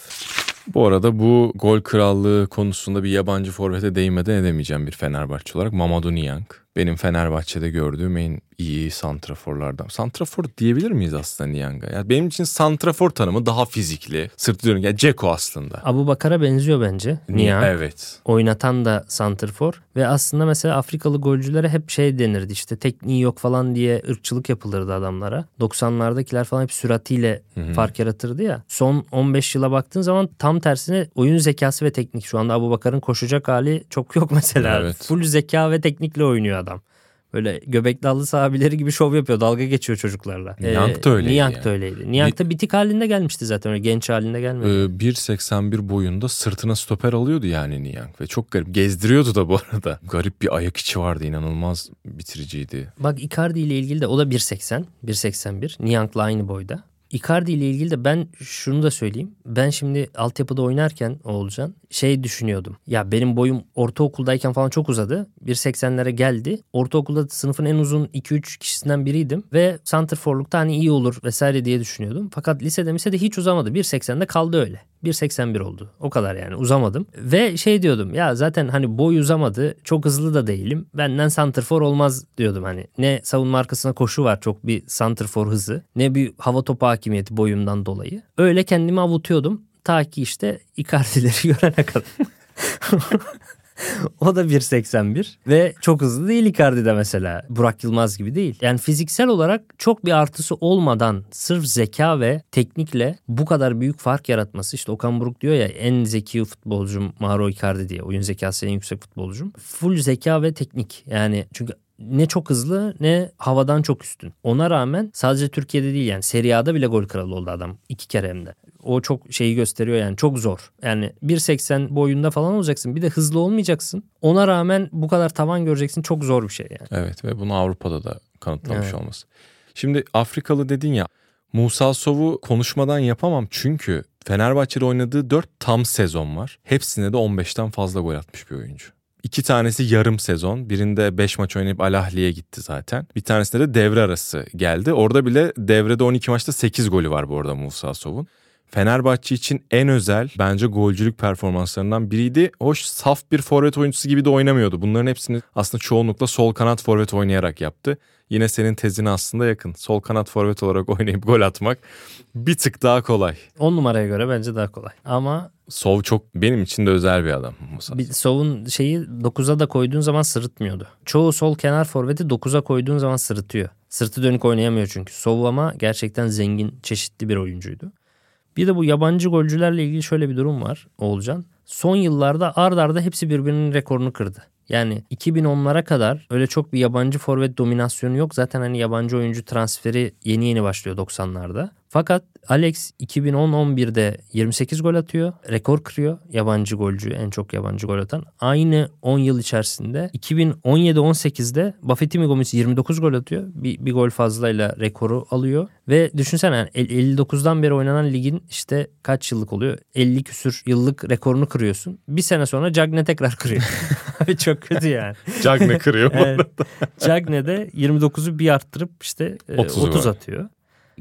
C: Bu arada bu gol krallığı konusunda bir yabancı forvete değinmeden edemeyeceğim bir Fenerbahçe olarak. Mamadou Niang. Benim Fenerbahçe'de gördüğüm en iyi santraforlardan. Santrafor diyebilir miyiz aslında Niang'a? Yani benim için santrafor tanımı daha fizikli. Sırtı dönük. Yani Ceko aslında.
B: Abu Bakar'a benziyor bence. Niye?
C: Evet.
B: Oynatan da santrfor. Ve aslında mesela Afrikalı golcülere hep şey denirdi işte tekniği yok falan diye ırkçılık yapılırdı adamlara. 90'lardakiler falan hep süratiyle fark yaratırdı ya. Son 15 yıla baktığın zaman tam tersine oyun zekası ve teknik. Şu anda Abu Bakar'ın koşacak hali çok yok mesela.
C: Evet.
B: Full zeka ve teknikle oynuyor adam. Böyle göbekli halı saha abileri gibi şov yapıyor. Dalga geçiyor çocuklarla.
C: Niang da öyleydi
B: Niang
C: yani.
B: da öyleydi. Niang da bitik halinde gelmişti zaten. Öyle genç halinde gelmedi.
C: Ee, 1.81 boyunda sırtına stoper alıyordu yani Niang ve çok garip. Gezdiriyordu da bu arada. Garip bir ayak içi vardı inanılmaz bitiriciydi.
B: Bak Icardi ile ilgili de o da 1.80, 1.81. Niang'la aynı boyda. Icardi ile ilgili de ben şunu da söyleyeyim. Ben şimdi altyapıda oynarken Oğulcan şey düşünüyordum. Ya benim boyum ortaokuldayken falan çok uzadı. 1.80'lere geldi. Ortaokulda sınıfın en uzun 2-3 kişisinden biriydim. Ve santrforlukta hani iyi olur vesaire diye düşünüyordum. Fakat lisede lisede hiç uzamadı. 1.80'de kaldı öyle. 1.81 oldu. O kadar yani uzamadım. Ve şey diyordum ya zaten hani boy uzamadı. Çok hızlı da değilim. Benden santrfor olmaz diyordum hani. Ne savunma arkasına koşu var çok bir santrfor hızı. Ne bir hava topu hakimiyeti boyumdan dolayı. Öyle kendimi avutuyordum. Ta ki işte Icardi'leri görene kadar. o da 1.81 ve çok hızlı değil Icardi'de mesela. Burak Yılmaz gibi değil. Yani fiziksel olarak çok bir artısı olmadan sırf zeka ve teknikle bu kadar büyük fark yaratması. İşte Okan Buruk diyor ya en zeki futbolcum Mauro Icardi diye. Oyun zekası en yüksek futbolcum. Full zeka ve teknik. Yani çünkü ne çok hızlı ne havadan çok üstün. Ona rağmen sadece Türkiye'de değil yani Serie A'da bile gol kralı oldu adam. iki kere hem de. O çok şeyi gösteriyor yani çok zor. Yani 1.80 boyunda falan olacaksın. Bir de hızlı olmayacaksın. Ona rağmen bu kadar tavan göreceksin. Çok zor bir şey yani.
C: Evet ve bunu Avrupa'da da kanıtlamış
B: Evet.
C: olması. Şimdi Afrikalı dedin ya Musa Sov'u konuşmadan yapamam çünkü Fenerbahçe'de oynadığı 4 tam sezon var. Hepsine de 15'ten fazla gol atmış bir oyuncu. İki tanesi yarım sezon. Birinde 5 maç oynayıp Al Ahli'ye gitti zaten. Bir tanesinde de devre arası geldi. Orada bile devrede 12 maçta 8 golü var bu arada Musa Sov'un. Fenerbahçe için en özel bence golcülük performanslarından biriydi. Hoş saf bir forvet oyuncusu gibi de oynamıyordu. Bunların hepsini aslında çoğunlukla sol kanat forvet oynayarak yaptı. Yine senin tezine aslında yakın. Sol kanat forvet olarak oynayıp gol atmak bir tık daha kolay.
B: 10 numaraya göre bence daha kolay. Ama
C: Sov çok benim için de özel bir adam
B: bir Sov'un şeyi 9'a da koyduğun zaman sırıtmıyordu. Çoğu sol kenar forveti 9'a koyduğun zaman sırıtıyor. Sırtı dönük oynayamıyor çünkü. Sov ama gerçekten zengin, çeşitli bir oyuncuydu. Bir de bu yabancı golcülerle ilgili şöyle bir durum var Oğulcan. Son yıllarda ard arda hepsi birbirinin rekorunu kırdı. Yani 2010'lara kadar öyle çok bir yabancı forvet dominasyonu yok. Zaten hani yabancı oyuncu transferi yeni yeni başlıyor 90'larda. Fakat Alex 2010-11'de 28 gol atıyor. Rekor kırıyor. Yabancı golcü en çok yabancı gol atan. Aynı 10 yıl içerisinde 2017-18'de Buffettimi Gomis 29 gol atıyor. Bir, bir gol fazlayla rekoru alıyor. Ve düşünsene yani el- 59'dan beri oynanan ligin işte kaç yıllık oluyor? 50 küsür yıllık rekorunu kırıyorsun. Bir sene sonra Cagne tekrar kırıyor. Çok kötü yani.
C: Cagne kırıyor
B: Evet. Cagne de 29'u bir arttırıp işte e,
C: 30'u
B: 30
C: var.
B: atıyor.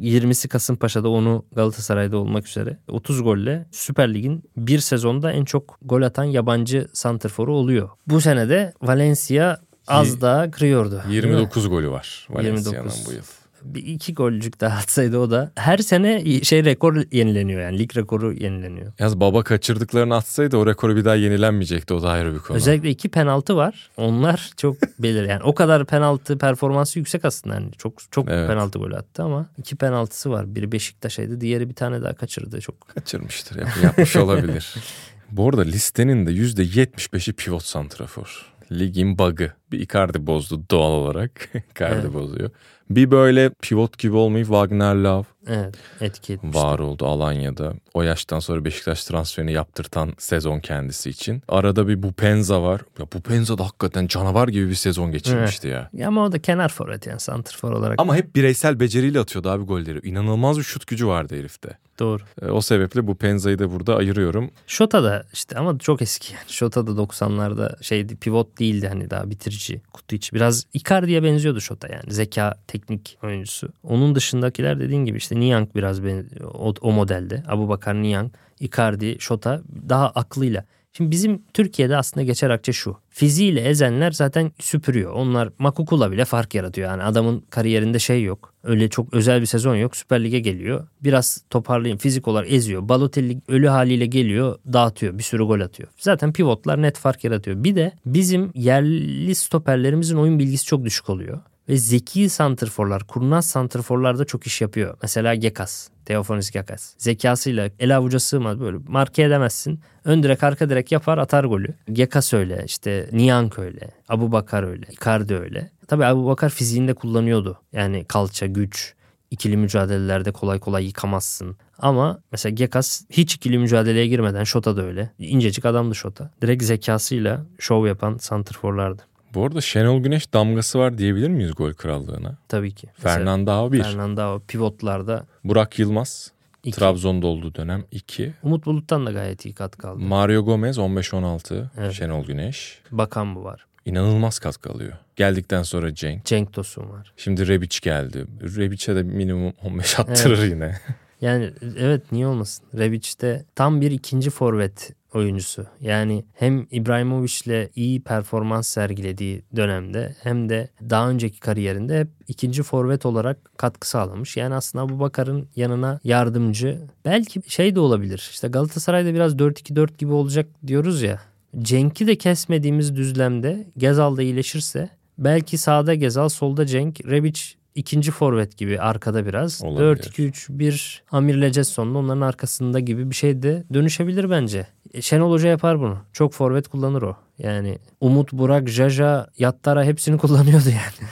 B: 20'si Kasımpaşa'da onu Galatasaray'da olmak üzere 30 golle Süper Lig'in bir sezonda en çok gol atan yabancı santrforu oluyor. Bu sene de Valencia az daha kırıyordu. değil mi?
C: 29 golü var Valencia'nın
B: 29.
C: bu yıl.
B: Bir iki golcük daha atsaydı o da. Her sene şey rekor yenileniyor yani lig rekoru yenileniyor.
C: Yaz baba kaçırdıklarını atsaydı o rekoru bir daha yenilenmeyecekti. O da ayrı bir konu.
B: Özellikle iki penaltı var. Onlar çok belir yani. O kadar penaltı performansı yüksek aslında. Yani çok çok
C: Evet.
B: penaltı golü attı ama iki penaltısı var. Biri Beşiktaş'aydı, diğeri bir tane daha kaçırdı. Çok
C: Kaçırmıştır. Yap, yapmış olabilir. Bu arada listenin de %75'i pivot santrafor. Ligin bug'ı. Bir Icardi bozdu doğal olarak. Icardi
B: Evet.
C: bozuyor. Bir böyle pivot gibi olmayıp Wagner Love
B: evet etki etmişti.
C: var oldu Alanya'da. O yaştan sonra Beşiktaş transferini yaptırtan sezon kendisi için. Arada bir Bupenza var. Ya Bupenza da hakikaten canavar gibi bir sezon geçirmişti ya.
B: Ya ama o da kenar forvet yani santrfor olarak.
C: Ama hep bireysel beceriyle atıyordu abi golleri. İnanılmaz bir şut gücü vardı herifte.
B: Doğru.
C: E, O sebeple bu Penza'yı da burada ayırıyorum.
B: Şota da işte ama çok eski yani. Şota da 90'larda şeydi pivot değildi hani daha bitirici kutu içi. Biraz Icardi'ye benziyordu Şota yani. Zeka, teknik oyuncusu. Onun dışındakiler dediğin gibi işte Niang biraz ben, o, o modelde. Abubakar Niang, Icardi, Şota daha aklıyla. Şimdi bizim Türkiye'de aslında geçer akçe şu. Fiziğiyle ezenler zaten süpürüyor. Onlar Makukula bile fark yaratıyor. Yani adamın kariyerinde şey yok. Öyle çok özel bir sezon yok. Süper Lig'e geliyor. Biraz toparlayayım. Fizik olarak eziyor. Balotelli ölü haliyle geliyor. Dağıtıyor. Bir sürü gol atıyor. Zaten pivotlar net fark yaratıyor. Bir de bizim yerli stoperlerimizin oyun bilgisi çok düşük oluyor. Ve zeki santrforlar, kurnaz santrforlar da çok iş yapıyor. Mesela Gekas, Teofonis Gekas. Zekasıyla el avuca sığmaz böyle marke edemezsin. Ön direk arka direk yapar atar golü. Gekas öyle işte Niang öyle. Abu Bakar öyle. Icardi öyle. Tabii Abu Bakar fiziğinde kullanıyordu. Yani kalça, güç, ikili mücadelelerde kolay kolay yıkamazsın. Ama mesela Gekas hiç ikili mücadeleye girmeden Şota da öyle. İncecik adamdı Şota. Direkt zekasıyla şov yapan santrforlardı.
C: Bu arada Şenol Güneş damgası var diyebilir miyiz gol krallığına?
B: Tabii ki.
C: Fernandao 1.
B: Fernandao pivotlarda
C: Burak Yılmaz
B: iki.
C: Trabzon'da olduğu dönem 2.
B: Umut Bulut'tan da gayet iyi katkı aldı.
C: Mario Gomez 15-16.
B: Evet.
C: Şenol Güneş.
B: Bakan bu var.
C: İnanılmaz katkı alıyor. Geldikten sonra Cenk.
B: Cenk Tosun var.
C: Şimdi Rebic geldi. Rebic'e de minimum 15 attırır yine.
B: Yani evet niye olmasın? Rebic de tam bir ikinci forvet oyuncusu. Yani hem İbrahimovic'le iyi performans sergilediği dönemde hem de daha önceki kariyerinde hep ikinci forvet olarak katkı sağlamış. Yani aslında bu Bakar'ın yanına yardımcı. Belki şey de olabilir. İşte Galatasaray'da biraz 4-2-4 gibi olacak diyoruz ya. Cenk'i de kesmediğimiz düzlemde Gezal da iyileşirse belki sağda Gezal solda Cenk Rebic ikinci forvet gibi arkada biraz.
C: Olabilir.
B: 4-2-3-1 Amir Lecesson'un onların arkasında gibi bir şey de dönüşebilir bence. E, Şenol Hoca yapar bunu. Çok forvet kullanır o. Yani Umut, Burak, Jaja, Yattara hepsini kullanıyordu yani.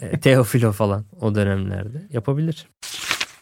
B: E, Teofilo falan o dönemlerde. Yapabilir.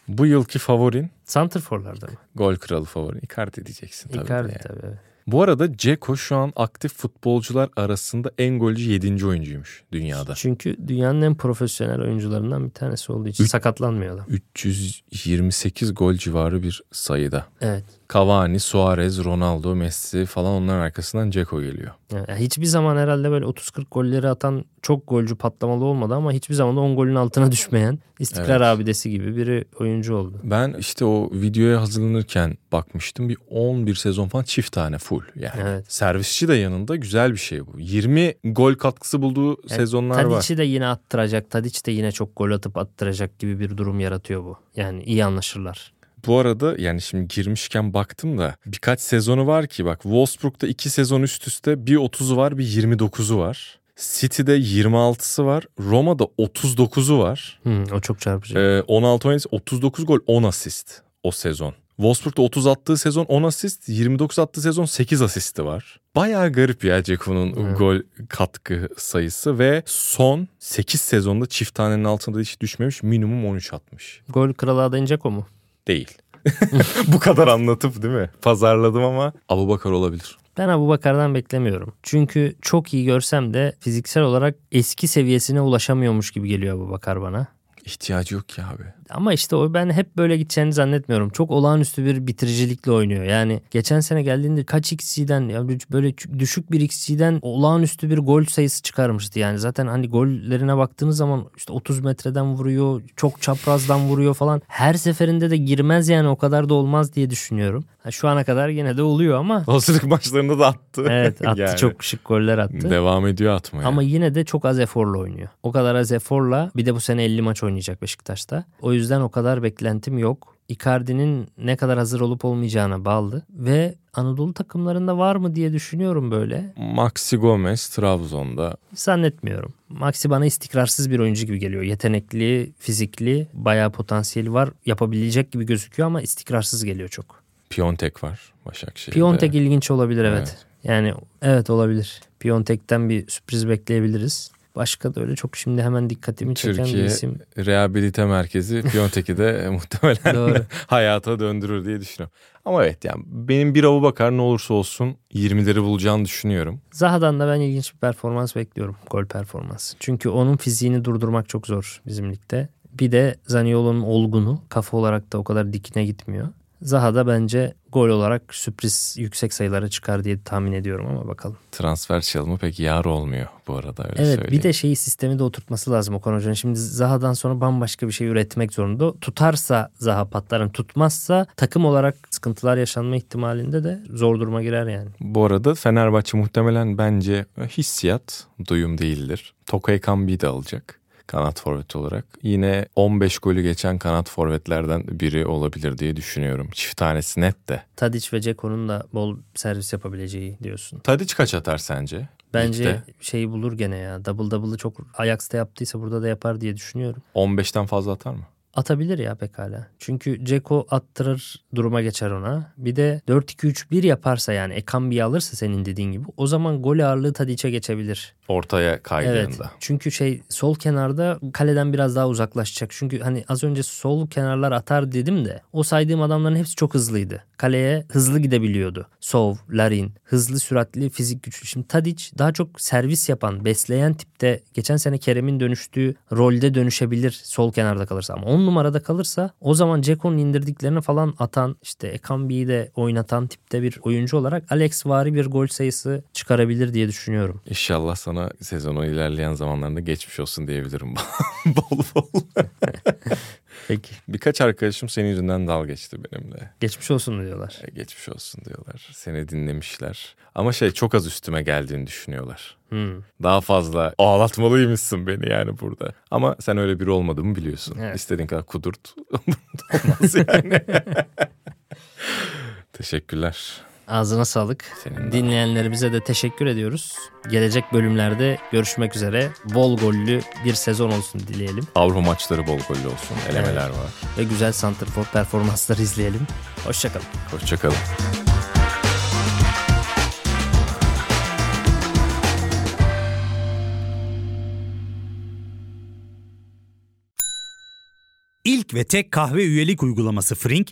C: Bu yılki favorin
B: Santrforlarda mı?
C: gol kralı favorin. Icardi diyeceksin tabii.
B: Icardi
C: yani.
B: tabii. evet.
C: Bu arada Ceko şu an aktif futbolcular arasında en golcü 7. oyuncuymuş dünyada.
B: Çünkü dünyanın en profesyonel oyuncularından bir tanesi olduğu için
C: Üç-
B: sakatlanmıyor adam.
C: 328 gol civarı bir sayıda.
B: Evet.
C: Cavani, Suarez, Ronaldo, Messi falan onların arkasından Ceko geliyor.
B: Yani hiçbir zaman herhalde böyle 30-40 golleri atan çok golcü patlamalı olmadı ama hiçbir zaman da 10 golün altına düşmeyen istikrar
C: Evet.
B: abidesi gibi bir oyuncu oldu.
C: Ben işte o videoya hazırlanırken bakmıştım. Bir 11 sezon falan çift tane full yani.
B: Evet.
C: Servisçi de yanında güzel bir şey bu. 20 gol katkısı bulduğu
B: Yani
C: sezonlar var.
B: Tadic'i de yine attıracak. Tadic de yine çok gol atıp attıracak gibi bir durum yaratıyor bu. Yani iyi anlaşırlar.
C: Bu arada yani şimdi girmişken baktım da birkaç sezonu var ki bak Wolfsburg'da 2 sezon üst üste bir 30'u var bir 29'u var. City'de 26'sı var. Roma'da 39'u var.
B: Hı, o çok çarpıcı.
C: Ee, 16 17 39 gol 10 asist o sezon. Wolfsburg'da 30 attığı sezon 10 asist, 29 attığı sezon 8 asisti var. Bayağı garip ya Ceko'nun
B: Evet.
C: gol katkı sayısı ve son 8 sezonda çift tanenin altında hiç düşmemiş minimum 13 atmış.
B: Gol kralı adayınacak o mu?
C: Değil. Bu kadar anlatıp değil mi? Pazarladım ama Abubakar olabilir.
B: Ben Abu Bakar'dan beklemiyorum. Çünkü çok iyi görsem de fiziksel olarak eski seviyesine ulaşamıyormuş gibi geliyor Abu Bakar bana.
C: İhtiyacı yok ki abi.
B: Ama işte o ben hep böyle gideceğini zannetmiyorum. Çok olağanüstü bir bitiricilikle oynuyor. Yani geçen sene geldiğinde kaç XG'den böyle düşük bir XG'den olağanüstü bir gol sayısı çıkarmıştı. Yani zaten hani gollerine baktığınız zaman işte 30 metreden vuruyor, çok çaprazdan vuruyor falan. Her seferinde de girmez yani o kadar da olmaz diye düşünüyorum. Ha, şu ana kadar yine de oluyor ama
C: Hazırlık maçlarında da attı.
B: evet attı
C: Yani
B: çok şık goller attı.
C: Devam ediyor atmaya.
B: Ama yine de çok az eforla oynuyor. O kadar az eforla bir de bu sene 50 maç oynayacak Beşiktaş'ta. O yüzden o kadar beklentim yok. Icardi'nin ne kadar hazır olup olmayacağına bağlı. Ve Anadolu takımlarında var mı diye düşünüyorum böyle.
C: Maxi Gomez Trabzon'da
B: Zannetmiyorum. Maxi bana istikrarsız bir oyuncu gibi geliyor. Yetenekli, fizikli, bayağı potansiyeli var. Yapabilecek gibi gözüküyor ama istikrarsız geliyor çok.
C: Piontek var Başakşehir'de.
B: Piontek ilginç olabilir evet.
C: Evet.
B: Yani evet olabilir. Piontek'ten bir sürpriz bekleyebiliriz. Başka da öyle çok şimdi hemen dikkatimi çeken bir
C: Türkiye
B: isim.
C: Rehabilite Merkezi Piontek'i de muhtemelen
B: Doğru.
C: hayata döndürür diye düşünüyorum. Ama evet yani benim bir avu bakar ne olursa olsun 20'leri bulacağını düşünüyorum.
B: Zaha'dan da ben ilginç bir performans bekliyorum. Gol performansı. Çünkü onun fiziğini durdurmak çok zor bizim ligde. Bir de Zaniolo'nun olgunu kafa olarak da o kadar dikine gitmiyor. Zaha da bence gol olarak sürpriz yüksek sayılara çıkar diye tahmin ediyorum ama bakalım.
C: Transfer çalımı pek yar olmuyor bu arada öyle
B: Evet
C: söyleyeyim.
B: bir de şeyi sistemi de oturtması lazım Okan Hoca'nın. Şimdi Zaha'dan sonra bambaşka bir şey üretmek zorunda. Tutarsa Zaha patların tutmazsa takım olarak sıkıntılar yaşanma ihtimalinde de zor duruma girer yani.
C: Bu arada Fenerbahçe muhtemelen bence hissiyat duyum değildir. Tokay Kambi'yi de alacak kanat forvet olarak. Yine 15 golü geçen kanat forvetlerden biri olabilir diye düşünüyorum. Çift tanesi net de.
B: Tadic ve Ceko'nun da bol servis yapabileceği diyorsun.
C: Tadic kaç atar sence?
B: Bence
C: Ligde?
B: şeyi bulur gene ya. Double double'ı çok Ajax'ta yaptıysa burada da yapar diye düşünüyorum.
C: 15'ten fazla atar mı?
B: Atabilir ya pekala. Çünkü Ceko attırır duruma geçer ona. Bir de 4-2-3-1 yaparsa yani Ekambi'yi alırsa senin dediğin gibi o zaman gol ağırlığı Tadic'e geçebilir.
C: Ortaya kaydığında.
B: Evet. Çünkü şey sol kenarda kaleden biraz daha uzaklaşacak. Çünkü hani az önce sol kenarlar atar dedim de o saydığım adamların hepsi çok hızlıydı. Kaleye hızlı gidebiliyordu. Sov, Larin, hızlı süratli fizik güçlü. Şimdi Tadic daha çok servis yapan, besleyen tipte geçen sene Kerem'in dönüştüğü rolde dönüşebilir sol kenarda kalırsa. Ama 10 numarada kalırsa o zaman Ceko'nun indirdiklerini falan atan işte Ekambi'yi de oynatan tipte bir oyuncu olarak Alex vari bir gol sayısı çıkarabilir diye düşünüyorum.
C: İnşallah sana sezonu ilerleyen zamanlarında geçmiş olsun diyebilirim. bol bol.
B: Peki.
C: Birkaç arkadaşım senin yüzünden dal geçti benimle.
B: Geçmiş olsun diyorlar.
C: E, Geçmiş olsun diyorlar. Seni dinlemişler. Ama şey çok az üstüme geldiğini düşünüyorlar.
B: Hmm.
C: Daha fazla ağlatmalıymışsın beni yani burada. Ama sen öyle biri olmadığımı biliyorsun.
B: Evet.
C: İstediğin kadar kudurt. Olmaz yani. Teşekkürler.
B: Ağzına sağlık.
C: Senin de.
B: Dinleyenlerimize de teşekkür ediyoruz. Gelecek bölümlerde görüşmek üzere. Bol gollü bir sezon olsun dileyelim.
C: Avrupa maçları bol gollü olsun. Elemeler var.
B: Ve güzel santrfor performansları izleyelim. Hoşçakalın.
C: Hoşçakalın.
F: İlk ve tek kahve üyelik uygulaması Frink,